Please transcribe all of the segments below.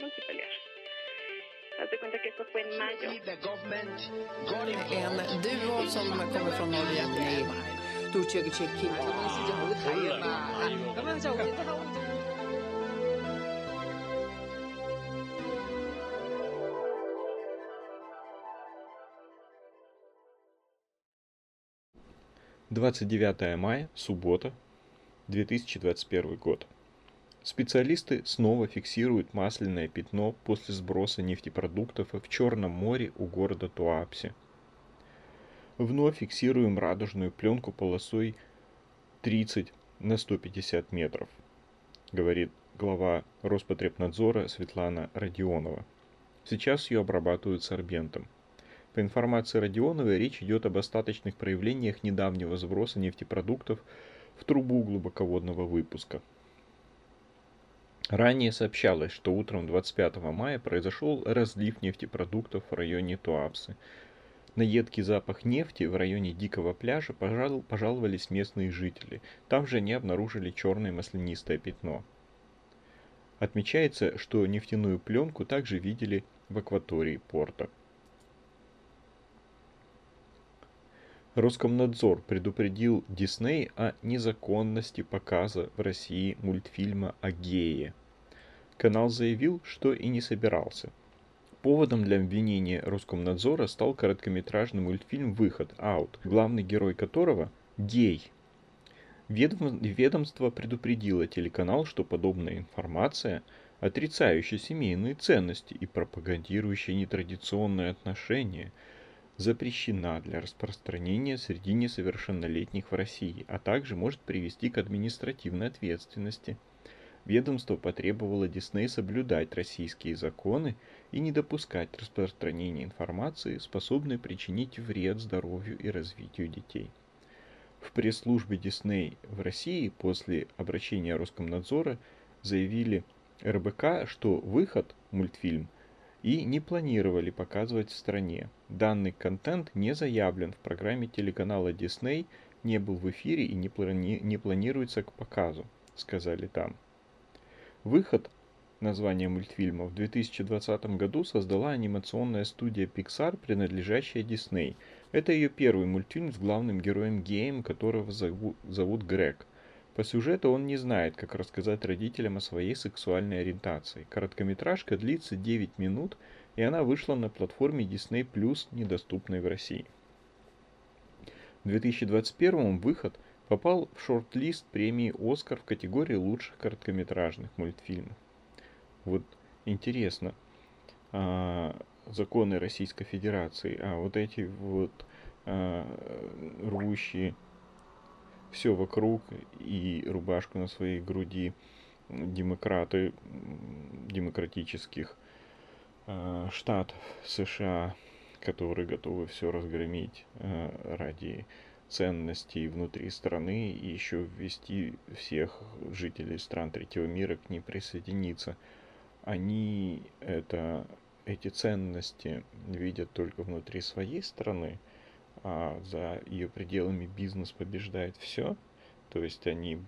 no se pelear. Haz cuenta que esto fue en mayo. En duo som kommer från Norge. Двадцать девятое мая, суббота, 2021 год. Специалисты снова фиксируют масляное пятно после сброса нефтепродуктов в Черном море у города Туапсе. Вновь фиксируем радужную пленку полосой 30 на 150 метров, говорит глава Роспотребнадзора Светлана Родионова. Сейчас ее обрабатывают сорбентом. По информации Родионовой, речь идет об остаточных проявлениях недавнего сброса нефтепродуктов в трубу глубоководного выпуска – Ранее сообщалось, что утром 25 мая произошел разлив нефтепродуктов в районе Туапсы. На едкий запах нефти в районе Дикого пляжа пожал, пожаловались местные жители. Там же они обнаружили черное маслянистое пятно. Отмечается, что нефтяную пленку также видели в акватории порта. Роскомнадзор предупредил Дисней о незаконности показа в России мультфильма о гее. Канал заявил, что и не собирался. Поводом для обвинения Роскомнадзора стал короткометражный мультфильм «Выход. Аут», главный герой которого – гей. Ведомство предупредило телеканал, что подобная информация, отрицающая семейные ценности и пропагандирующая нетрадиционные отношения – запрещена для распространения среди несовершеннолетних в России, а также может привести к административной ответственности. Ведомство потребовало Дисней соблюдать российские законы и не допускать распространения информации, способной причинить вред здоровью и развитию детей. В пресс-службе Дисней в России после обращения Роскомнадзора заявили РБК, что выход мультфильм и не планировали показывать в стране. Данный контент не заявлен в программе телеканала Disney, не был в эфире и не, плани- не планируется к показу, сказали там. Выход названия мультфильма в 2020 году создала анимационная студия Pixar, принадлежащая Disney. Это ее первый мультфильм с главным героем геем, которого зовут, зовут Грег – по сюжету он не знает, как рассказать родителям о своей сексуальной ориентации. Короткометражка длится 9 минут, и она вышла на платформе Disney недоступной в России. В 2021 выход попал в шорт-лист премии «Оскар» в категории лучших короткометражных мультфильмов. Вот интересно, а, законы Российской Федерации, а вот эти вот а, рвущие все вокруг и рубашку на своей груди демократы демократических э, штатов США, которые готовы все разгромить э, ради ценностей внутри страны и еще ввести всех жителей стран третьего мира к ним присоединиться. Они это, эти ценности видят только внутри своей страны, а за ее пределами бизнес побеждает все, то есть они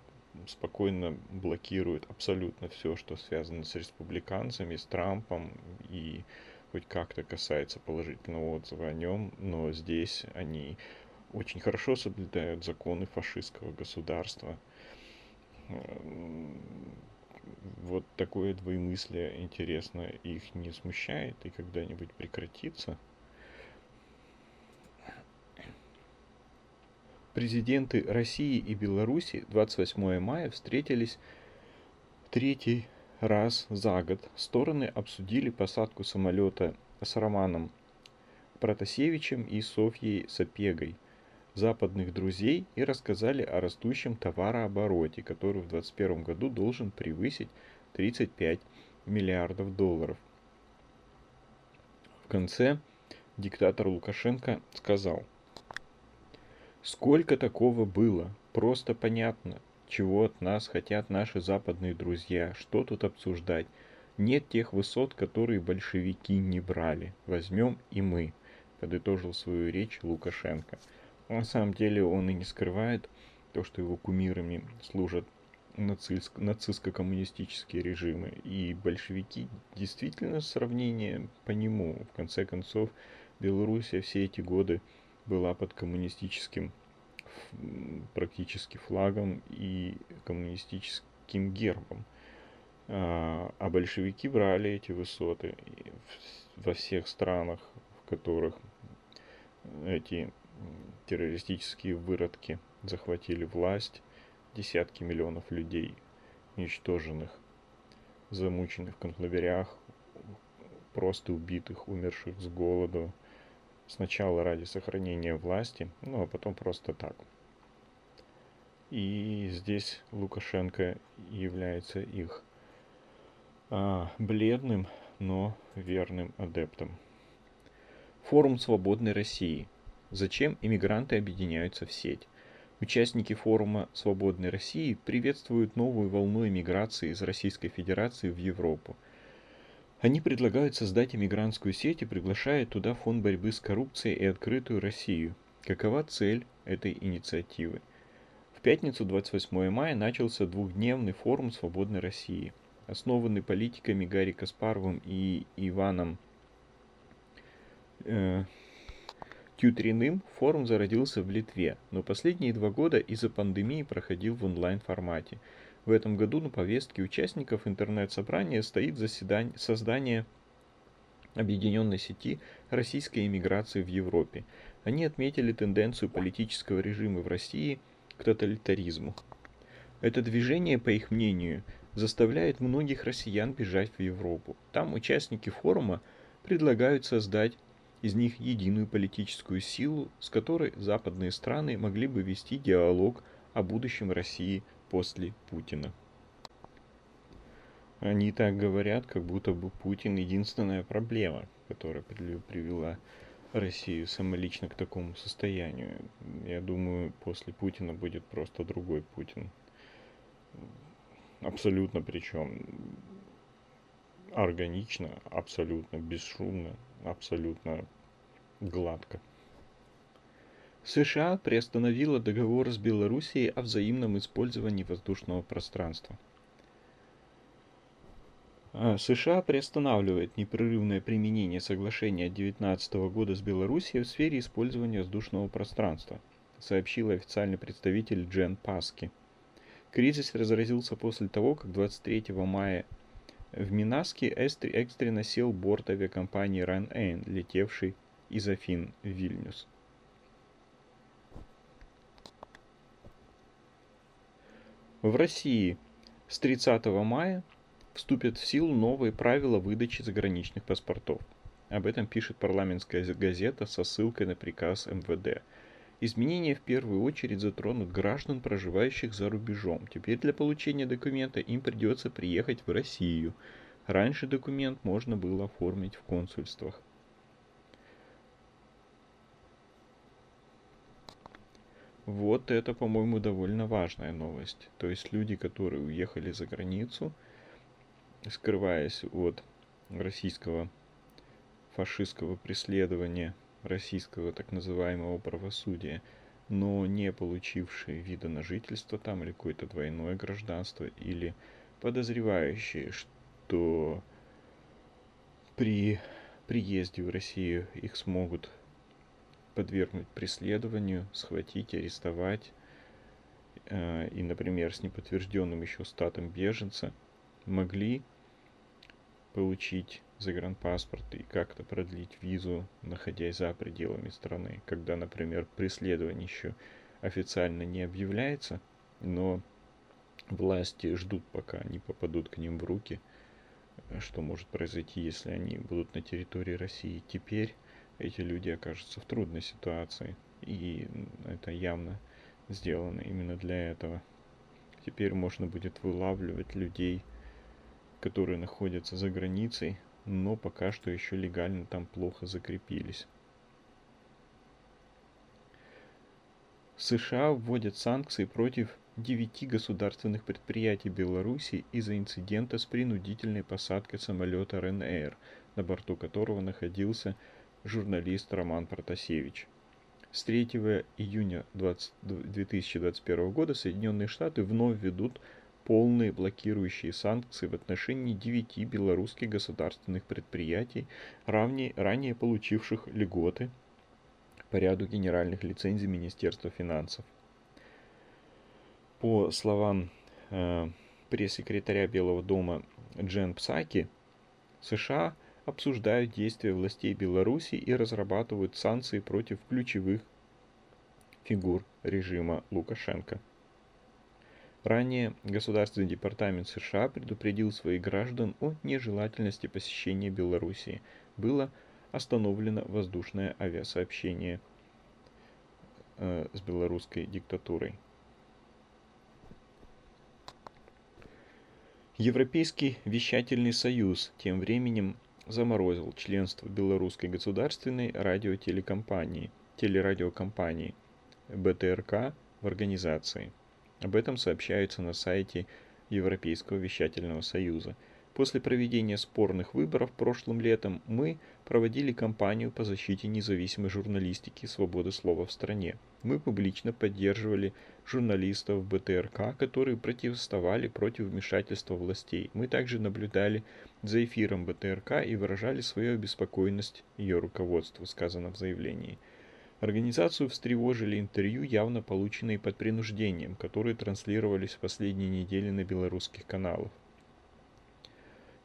спокойно блокируют абсолютно все, что связано с республиканцами, с Трампом и хоть как-то касается положительного отзыва о нем, но здесь они очень хорошо соблюдают законы фашистского государства. Вот такое двоемыслие, интересно, их не смущает и когда-нибудь прекратится – Президенты России и Беларуси 28 мая встретились третий раз за год. Стороны обсудили посадку самолета с Романом Протасевичем и Софьей Сапегой, западных друзей, и рассказали о растущем товарообороте, который в 2021 году должен превысить 35 миллиардов долларов. В конце диктатор Лукашенко сказал – Сколько такого было? Просто понятно, чего от нас хотят наши западные друзья, что тут обсуждать. Нет тех высот, которые большевики не брали. Возьмем и мы, подытожил свою речь Лукашенко. На самом деле он и не скрывает то, что его кумирами служат нацистско-коммунистические режимы. И большевики действительно сравнение по нему. В конце концов, Белоруссия все эти годы была под коммунистическим практически флагом и коммунистическим гербом. А, а большевики брали эти высоты во всех странах, в которых эти террористические выродки захватили власть, десятки миллионов людей уничтоженных, замученных в концлагерях, просто убитых, умерших с голоду, сначала ради сохранения власти, ну а потом просто так. И здесь Лукашенко является их а, бледным, но верным адептом. Форум Свободной России. Зачем иммигранты объединяются в сеть? Участники форума «Свободной России» приветствуют новую волну иммиграции из Российской Федерации в Европу. Они предлагают создать иммигрантскую сеть и приглашают туда фонд борьбы с коррупцией и открытую Россию. Какова цель этой инициативы? В пятницу 28 мая начался двухдневный форум «Свободной России», основанный политиками Гарри Каспаровым и Иваном э, Тютриным форум зародился в Литве, но последние два года из-за пандемии проходил в онлайн-формате. В этом году на повестке участников интернет-собрания стоит заседание, создание объединенной сети российской эмиграции в Европе. Они отметили тенденцию политического режима в России к тоталитаризму. Это движение, по их мнению, заставляет многих россиян бежать в Европу. Там участники форума предлагают создать из них единую политическую силу, с которой западные страны могли бы вести диалог о будущем России после Путина. Они так говорят, как будто бы Путин единственная проблема, которая привела Россию самолично к такому состоянию. Я думаю, после Путина будет просто другой Путин. Абсолютно причем органично, абсолютно бесшумно, абсолютно гладко. США приостановила договор с Белоруссией о взаимном использовании воздушного пространства. А, США приостанавливает непрерывное применение соглашения 2019 года с Белоруссией в сфере использования воздушного пространства, сообщил официальный представитель Джен Паски. Кризис разразился после того, как 23 мая в Минаске экстренно сел борт авиакомпании Ryanair, летевший из Афин в Вильнюс. В России с 30 мая вступят в силу новые правила выдачи заграничных паспортов. Об этом пишет парламентская газета со ссылкой на приказ МВД. Изменения в первую очередь затронут граждан, проживающих за рубежом. Теперь для получения документа им придется приехать в Россию. Раньше документ можно было оформить в консульствах. Вот это, по-моему, довольно важная новость. То есть люди, которые уехали за границу, скрываясь от российского фашистского преследования, российского так называемого правосудия, но не получившие вида на жительство там или какое-то двойное гражданство, или подозревающие, что при приезде в Россию их смогут подвергнуть преследованию, схватить, арестовать, э, и, например, с неподтвержденным еще статом беженца, могли получить загранпаспорт и как-то продлить визу, находясь за пределами страны, когда, например, преследование еще официально не объявляется, но власти ждут, пока они попадут к ним в руки, что может произойти, если они будут на территории России. Теперь, эти люди окажутся в трудной ситуации. И это явно сделано именно для этого. Теперь можно будет вылавливать людей, которые находятся за границей, но пока что еще легально там плохо закрепились. США вводят санкции против девяти государственных предприятий Беларуси из-за инцидента с принудительной посадкой самолета РНР, на борту которого находился журналист Роман Протасевич. С 3 июня 20, 2021 года Соединенные Штаты вновь ведут полные блокирующие санкции в отношении девяти белорусских государственных предприятий, равнее, ранее получивших льготы по ряду генеральных лицензий Министерства финансов. По словам э, пресс-секретаря Белого дома Джен Псаки, США обсуждают действия властей Беларуси и разрабатывают санкции против ключевых фигур режима Лукашенко. Ранее Государственный департамент США предупредил своих граждан о нежелательности посещения Белоруссии. Было остановлено воздушное авиасообщение э, с белорусской диктатурой. Европейский вещательный союз тем временем заморозил членство белорусской государственной радиотелекомпании, телерадиокомпании БТРК в организации. Об этом сообщается на сайте Европейского вещательного союза. После проведения спорных выборов прошлым летом мы проводили кампанию по защите независимой журналистики и свободы слова в стране. Мы публично поддерживали журналистов БТРК, которые протестовали против вмешательства властей. Мы также наблюдали за эфиром БТРК и выражали свою обеспокоенность ее руководству, сказано в заявлении. Организацию встревожили интервью, явно полученные под принуждением, которые транслировались в последние недели на белорусских каналах.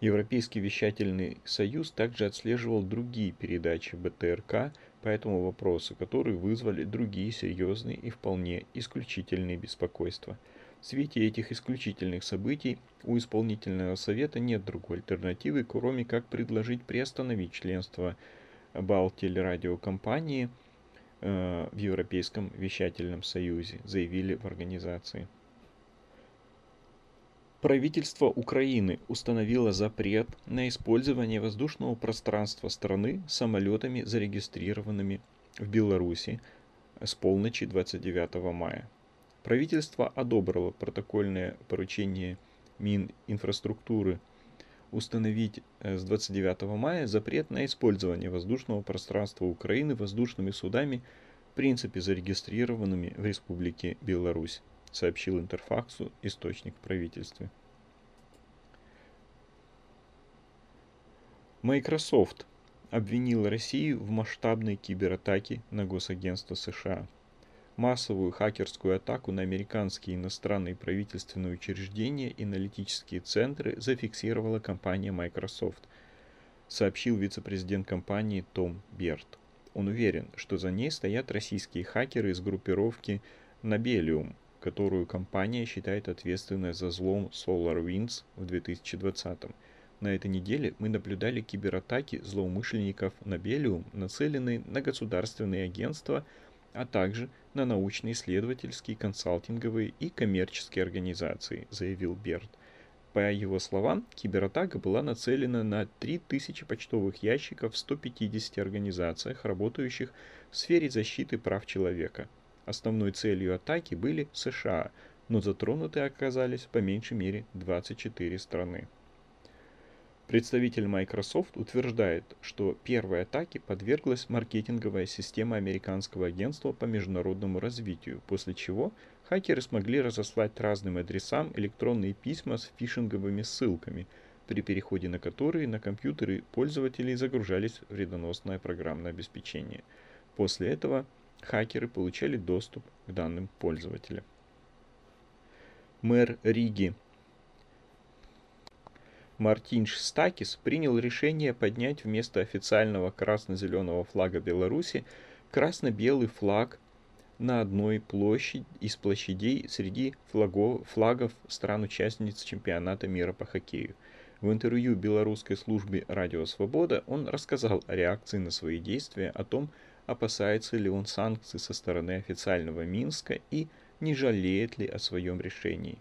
Европейский вещательный союз также отслеживал другие передачи БТРК по этому вопросу, которые вызвали другие серьезные и вполне исключительные беспокойства. В свете этих исключительных событий у исполнительного совета нет другой альтернативы, кроме как предложить приостановить членство Балтелерадиокомпании – Э, в Европейском вещательном союзе, заявили в организации. Правительство Украины установило запрет на использование воздушного пространства страны самолетами, зарегистрированными в Беларуси с полночи 29 мая. Правительство одобрило протокольное поручение Мининфраструктуры установить э, с 29 мая запрет на использование воздушного пространства Украины воздушными судами, в принципе зарегистрированными в Республике Беларусь, сообщил Интерфаксу источник в правительстве. Microsoft обвинил Россию в масштабной кибератаке на госагентство США – Массовую хакерскую атаку на американские иностранные правительственные учреждения и аналитические центры зафиксировала компания Microsoft, сообщил вице-президент компании Том Берт. Он уверен, что за ней стоят российские хакеры из группировки Nobelium, которую компания считает ответственной за взлом SolarWinds в 2020 на этой неделе мы наблюдали кибератаки злоумышленников Nobelium, нацеленные на государственные агентства – а также на научно-исследовательские, консалтинговые и коммерческие организации, заявил Берт. По его словам, кибератака была нацелена на 3000 почтовых ящиков в 150 организациях, работающих в сфере защиты прав человека. Основной целью атаки были США, но затронуты оказались по меньшей мере 24 страны. Представитель Microsoft утверждает, что первой атаке подверглась маркетинговая система американского агентства по международному развитию, после чего хакеры смогли разослать разным адресам электронные письма с фишинговыми ссылками, при переходе на которые на компьютеры пользователей загружались вредоносное программное обеспечение. После этого хакеры получали доступ к данным пользователя. Мэр Риги Мартин Стакис принял решение поднять вместо официального красно-зеленого флага Беларуси красно-белый флаг на одной площади из площадей среди флагов, флагов стран-участниц чемпионата мира по хоккею. В интервью белорусской службе «Радио Свобода» он рассказал о реакции на свои действия, о том, опасается ли он санкций со стороны официального Минска и не жалеет ли о своем решении.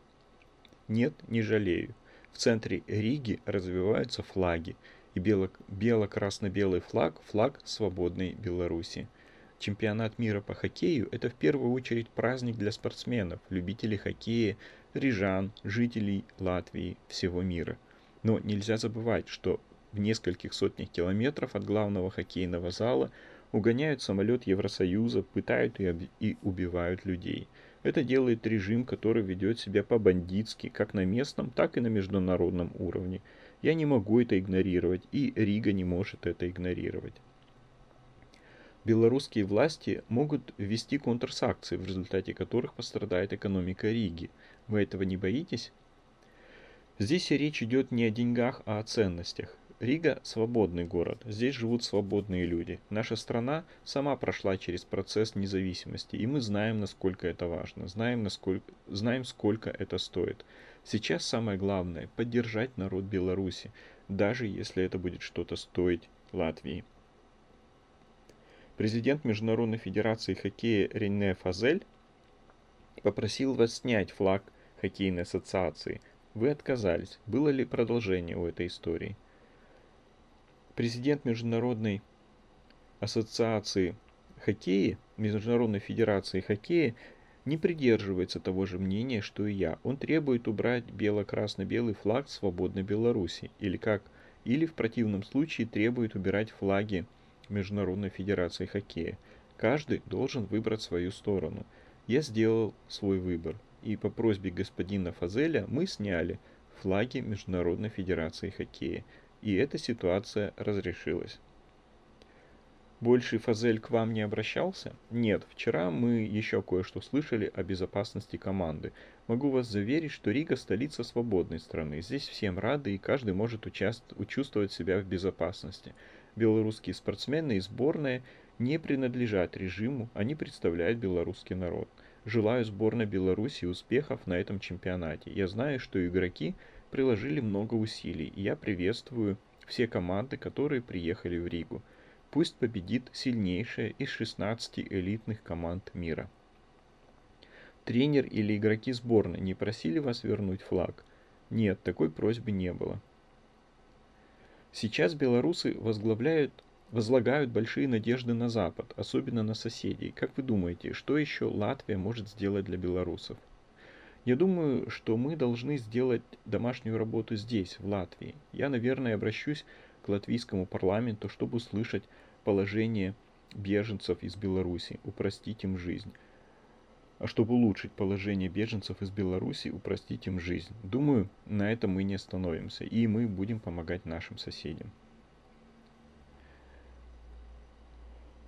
Нет, не жалею. В центре Риги развиваются флаги, и бело-красно-белый флаг – флаг свободной Беларуси. Чемпионат мира по хоккею – это в первую очередь праздник для спортсменов, любителей хоккея, рижан, жителей Латвии, всего мира. Но нельзя забывать, что в нескольких сотнях километров от главного хоккейного зала угоняют самолет Евросоюза, пытают и, и убивают людей. Это делает режим, который ведет себя по-бандитски, как на местном, так и на международном уровне. Я не могу это игнорировать, и Рига не может это игнорировать. Белорусские власти могут ввести контрсакции, в результате которых пострадает экономика Риги. Вы этого не боитесь? Здесь речь идет не о деньгах, а о ценностях. Рига – свободный город, здесь живут свободные люди. Наша страна сама прошла через процесс независимости, и мы знаем, насколько это важно, знаем, насколько, знаем, сколько это стоит. Сейчас самое главное – поддержать народ Беларуси, даже если это будет что-то стоить Латвии. Президент Международной Федерации Хоккея Рене Фазель попросил вас снять флаг хоккейной ассоциации. Вы отказались. Было ли продолжение у этой истории? Президент Международной ассоциации хоккея, Международной федерации хоккея, не придерживается того же мнения, что и я. Он требует убрать бело-красно-белый флаг свободной Беларуси, или как, или в противном случае требует убирать флаги Международной федерации хоккея. Каждый должен выбрать свою сторону. Я сделал свой выбор, и по просьбе господина Фазеля мы сняли флаги Международной федерации хоккея и эта ситуация разрешилась. Больше Фазель к вам не обращался? Нет, вчера мы еще кое-что слышали о безопасности команды. Могу вас заверить, что Рига столица свободной страны. Здесь всем рады и каждый может участ... учувствовать себя в безопасности. Белорусские спортсмены и сборная не принадлежат режиму, они представляют белорусский народ. Желаю сборной Беларуси успехов на этом чемпионате. Я знаю, что игроки приложили много усилий, и я приветствую все команды, которые приехали в Ригу. Пусть победит сильнейшая из 16 элитных команд мира. Тренер или игроки сборной не просили вас вернуть флаг? Нет, такой просьбы не было. Сейчас белорусы возглавляют, возлагают большие надежды на Запад, особенно на соседей. Как вы думаете, что еще Латвия может сделать для белорусов? Я думаю, что мы должны сделать домашнюю работу здесь, в Латвии. Я, наверное, обращусь к латвийскому парламенту, чтобы услышать положение беженцев из Беларуси, упростить им жизнь. А чтобы улучшить положение беженцев из Беларуси, упростить им жизнь. Думаю, на этом мы не остановимся, и мы будем помогать нашим соседям.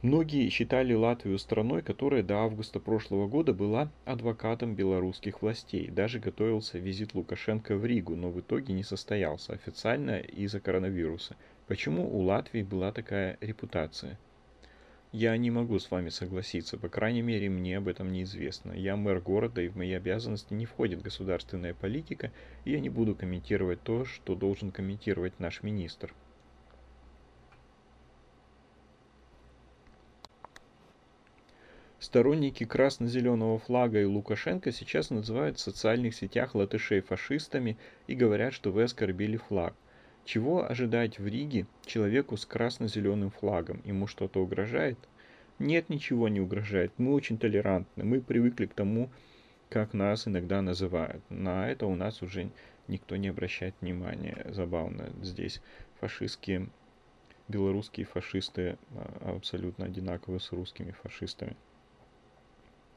Многие считали Латвию страной, которая до августа прошлого года была адвокатом белорусских властей. Даже готовился визит Лукашенко в Ригу, но в итоге не состоялся официально из-за коронавируса. Почему у Латвии была такая репутация? Я не могу с вами согласиться, по крайней мере мне об этом неизвестно. Я мэр города и в мои обязанности не входит государственная политика, и я не буду комментировать то, что должен комментировать наш министр. Сторонники красно-зеленого флага и Лукашенко сейчас называют в социальных сетях латышей фашистами и говорят, что вы оскорбили флаг. Чего ожидать в Риге человеку с красно-зеленым флагом? Ему что-то угрожает? Нет, ничего не угрожает. Мы очень толерантны. Мы привыкли к тому, как нас иногда называют. На это у нас уже никто не обращает внимания. Забавно. Здесь фашистские, белорусские фашисты а, абсолютно одинаковы с русскими фашистами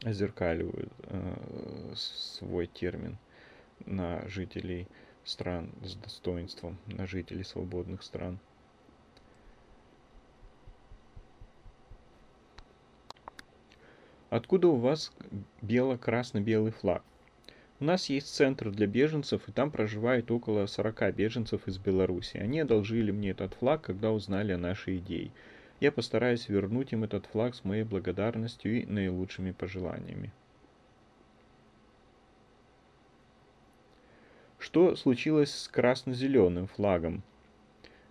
озеркаливают э, свой термин на жителей стран с достоинством, на жителей свободных стран. Откуда у вас бело-красно-белый флаг? У нас есть центр для беженцев, и там проживает около 40 беженцев из Беларуси. Они одолжили мне этот флаг, когда узнали о нашей идее. Я постараюсь вернуть им этот флаг с моей благодарностью и наилучшими пожеланиями. Что случилось с красно-зеленым флагом?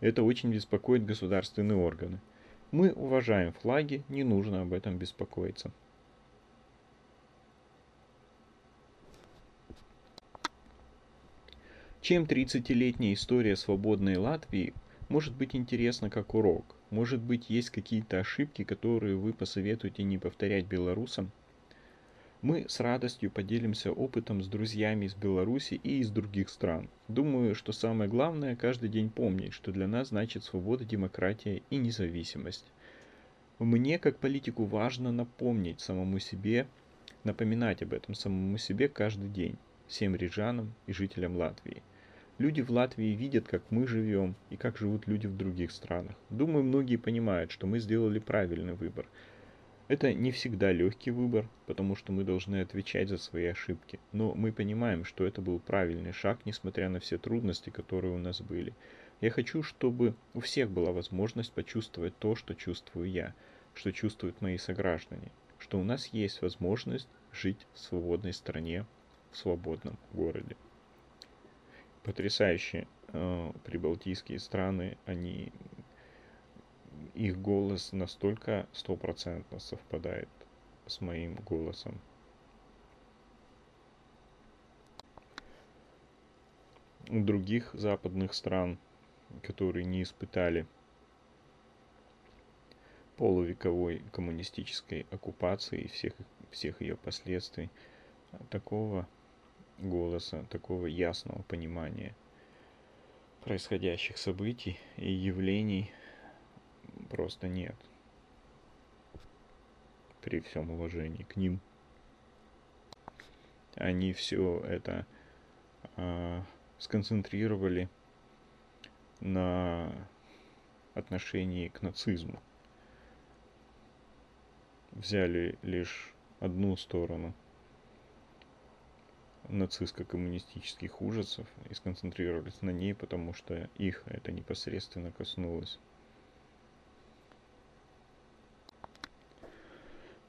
Это очень беспокоит государственные органы. Мы уважаем флаги, не нужно об этом беспокоиться. Чем 30-летняя история свободной Латвии может быть интересна как урок? Может быть, есть какие-то ошибки, которые вы посоветуете не повторять белорусам? Мы с радостью поделимся опытом с друзьями из Беларуси и из других стран. Думаю, что самое главное каждый день помнить, что для нас значит свобода, демократия и независимость. Мне, как политику, важно напомнить самому себе напоминать об этом самому себе каждый день, всем рижанам и жителям Латвии. Люди в Латвии видят, как мы живем и как живут люди в других странах. Думаю, многие понимают, что мы сделали правильный выбор. Это не всегда легкий выбор, потому что мы должны отвечать за свои ошибки. Но мы понимаем, что это был правильный шаг, несмотря на все трудности, которые у нас были. Я хочу, чтобы у всех была возможность почувствовать то, что чувствую я, что чувствуют мои сограждане, что у нас есть возможность жить в свободной стране, в свободном городе. Потрясающие э, прибалтийские страны, они их голос настолько стопроцентно совпадает с моим голосом. У других западных стран которые не испытали полувековой коммунистической оккупации и всех, всех ее последствий, такого голоса, такого ясного понимания происходящих событий и явлений просто нет. При всем уважении к ним. Они все это э, сконцентрировали на отношении к нацизму. Взяли лишь одну сторону нацистско-коммунистических ужасов и сконцентрировались на ней, потому что их это непосредственно коснулось.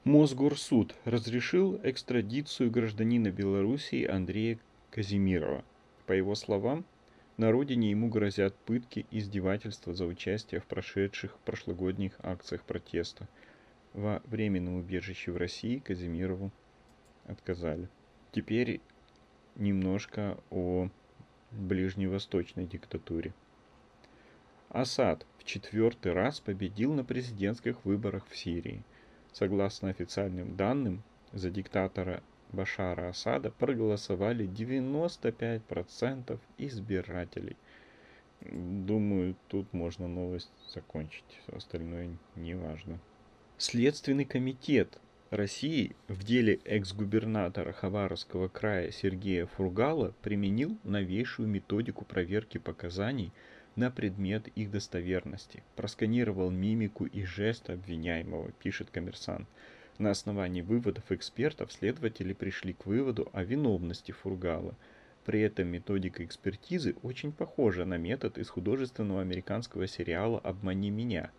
Мосгорсуд разрешил экстрадицию гражданина Белоруссии Андрея Казимирова. По его словам, на родине ему грозят пытки и издевательства за участие в прошедших прошлогодних акциях протеста. Во временном убежище в России Казимирову отказали. Теперь немножко о ближневосточной диктатуре. Асад в четвертый раз победил на президентских выборах в Сирии. Согласно официальным данным, за диктатора Башара Асада проголосовали 95% избирателей. Думаю, тут можно новость закончить. Остальное не важно. Следственный комитет России в деле экс-губернатора Хабаровского края Сергея Фургала применил новейшую методику проверки показаний на предмет их достоверности. Просканировал мимику и жест обвиняемого, пишет коммерсант. На основании выводов экспертов следователи пришли к выводу о виновности Фургала. При этом методика экспертизы очень похожа на метод из художественного американского сериала «Обмани меня»,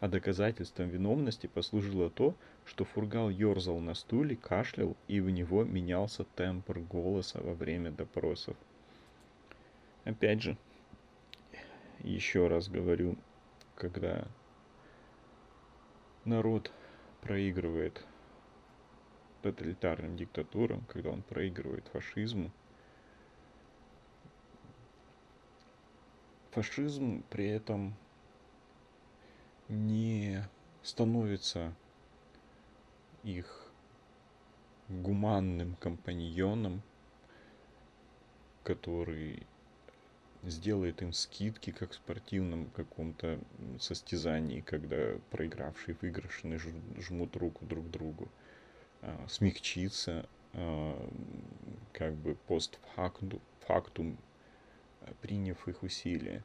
а доказательством виновности послужило то, что Фургал ерзал на стуле, кашлял, и у него менялся тембр голоса во время допросов. Опять же, еще раз говорю, когда народ проигрывает тоталитарным диктатурам, когда он проигрывает фашизму. Фашизм при этом не становится их гуманным компаньоном, который сделает им скидки, как в спортивном каком-то состязании, когда проигравшие и выигрышные жмут руку друг другу, а, смягчиться, а, как бы постфактум, приняв их усилия.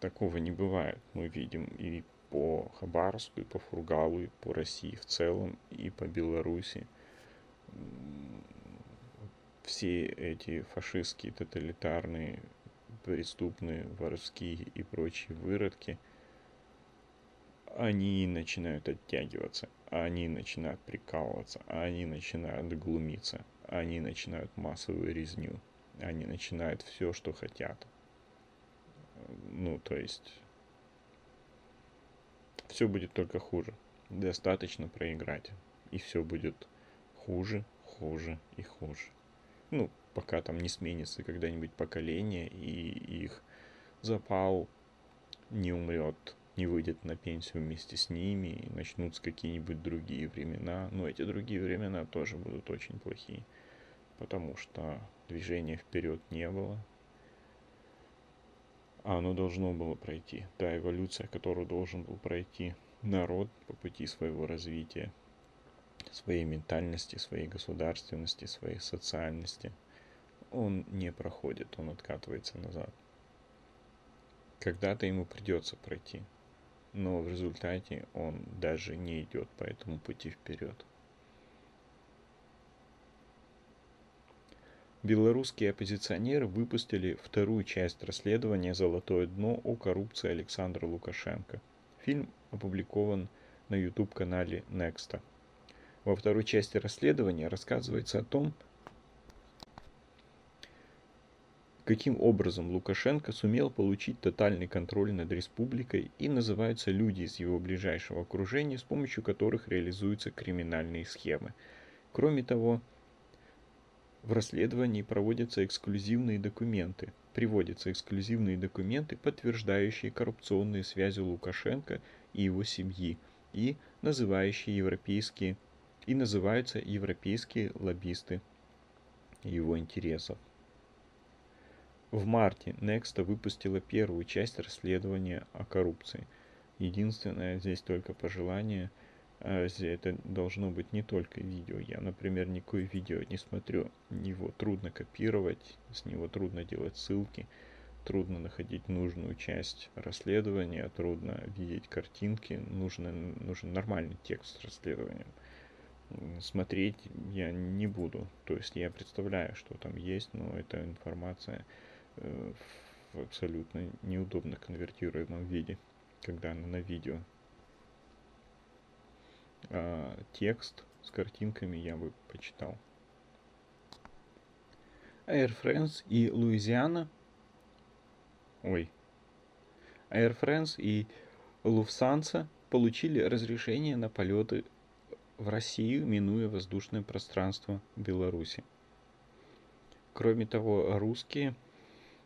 Такого не бывает. Мы видим и по Хабаровску, и по Фургалу, и по России в целом, и по Беларуси все эти фашистские, тоталитарные, преступные, воровские и прочие выродки, они начинают оттягиваться, они начинают прикалываться, они начинают глумиться, они начинают массовую резню, они начинают все, что хотят. Ну, то есть, все будет только хуже. Достаточно проиграть, и все будет хуже, хуже и хуже ну, пока там не сменится когда-нибудь поколение, и их запал не умрет, не выйдет на пенсию вместе с ними, и начнутся какие-нибудь другие времена. Но эти другие времена тоже будут очень плохие, потому что движения вперед не было, а оно должно было пройти. Та эволюция, которую должен был пройти народ по пути своего развития, своей ментальности, своей государственности, своей социальности, он не проходит, он откатывается назад. Когда-то ему придется пройти, но в результате он даже не идет по этому пути вперед. Белорусские оппозиционеры выпустили вторую часть расследования «Золотое дно» о коррупции Александра Лукашенко. Фильм опубликован на YouTube-канале Nexta. Во второй части расследования рассказывается о том, каким образом Лукашенко сумел получить тотальный контроль над республикой и называются люди из его ближайшего окружения, с помощью которых реализуются криминальные схемы. Кроме того, в расследовании проводятся эксклюзивные документы, приводятся эксклюзивные документы, подтверждающие коррупционные связи Лукашенко и его семьи, и называющие европейские и называются европейские лоббисты его интересов. В марте Nexta выпустила первую часть расследования о коррупции. Единственное здесь только пожелание – это должно быть не только видео. Я, например, никакое видео не смотрю. Его трудно копировать, с него трудно делать ссылки, трудно находить нужную часть расследования, трудно видеть картинки, нужно, нужен нормальный текст расследования. Смотреть я не буду. То есть я представляю, что там есть, но эта информация э, в абсолютно неудобно конвертируемом виде, когда она на видео э, текст с картинками я бы почитал. Air France и Луизиана. Ой. Air France и Lufthansa получили разрешение на полеты в Россию, минуя воздушное пространство Беларуси. Кроме того, русские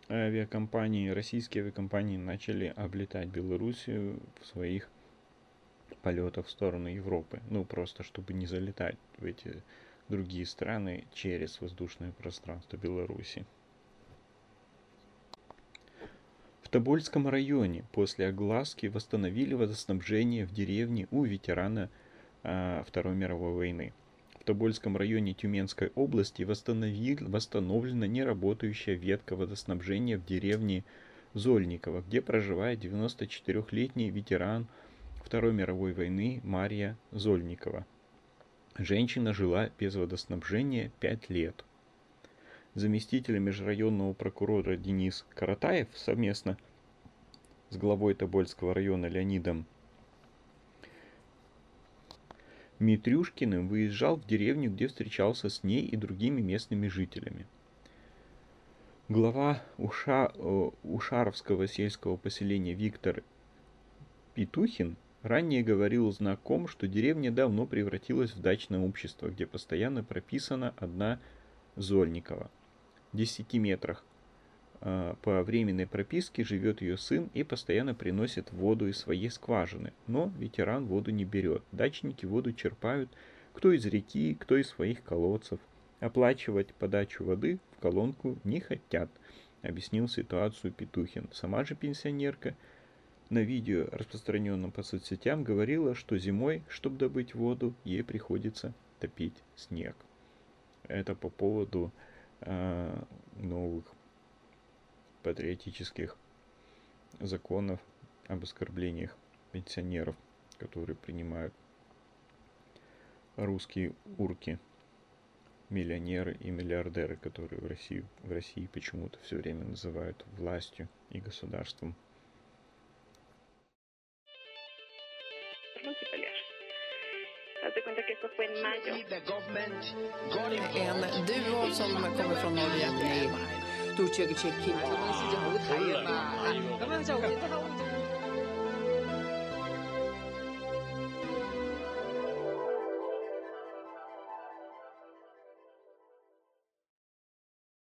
авиакомпании, российские авиакомпании начали облетать Белоруссию в своих полетов в сторону Европы. Ну, просто чтобы не залетать в эти другие страны через воздушное пространство Беларуси. В Тобольском районе после огласки восстановили водоснабжение в деревне у ветерана а, Второй мировой войны. В Тобольском районе Тюменской области восстановлена неработающая ветка водоснабжения в деревне Зольниково, где проживает 94-летний ветеран Второй мировой войны Мария Зольникова. Женщина жила без водоснабжения 5 лет. Заместитель межрайонного прокурора Денис Каратаев совместно с главой Тобольского района Леонидом Митрюшкиным выезжал в деревню, где встречался с ней и другими местными жителями. Глава Уша, э, Ушаровского сельского поселения Виктор Петухин Ранее говорил знаком, что деревня давно превратилась в дачное общество, где постоянно прописана одна Зольникова. В 10 метрах э, по временной прописке живет ее сын и постоянно приносит воду из своей скважины. Но ветеран воду не берет. Дачники воду черпают кто из реки, кто из своих колодцев. Оплачивать подачу воды в колонку не хотят, объяснил ситуацию Петухин. Сама же пенсионерка – на видео, распространенном по соцсетям, говорила, что зимой, чтобы добыть воду, ей приходится топить снег. Это по поводу э, новых патриотических законов об оскорблениях пенсионеров, которые принимают русские урки, миллионеры и миллиардеры, которые в России, в России почему-то все время называют властью и государством. Esto fue en mayo. En duo som kommer från Norge. 都这个 check in。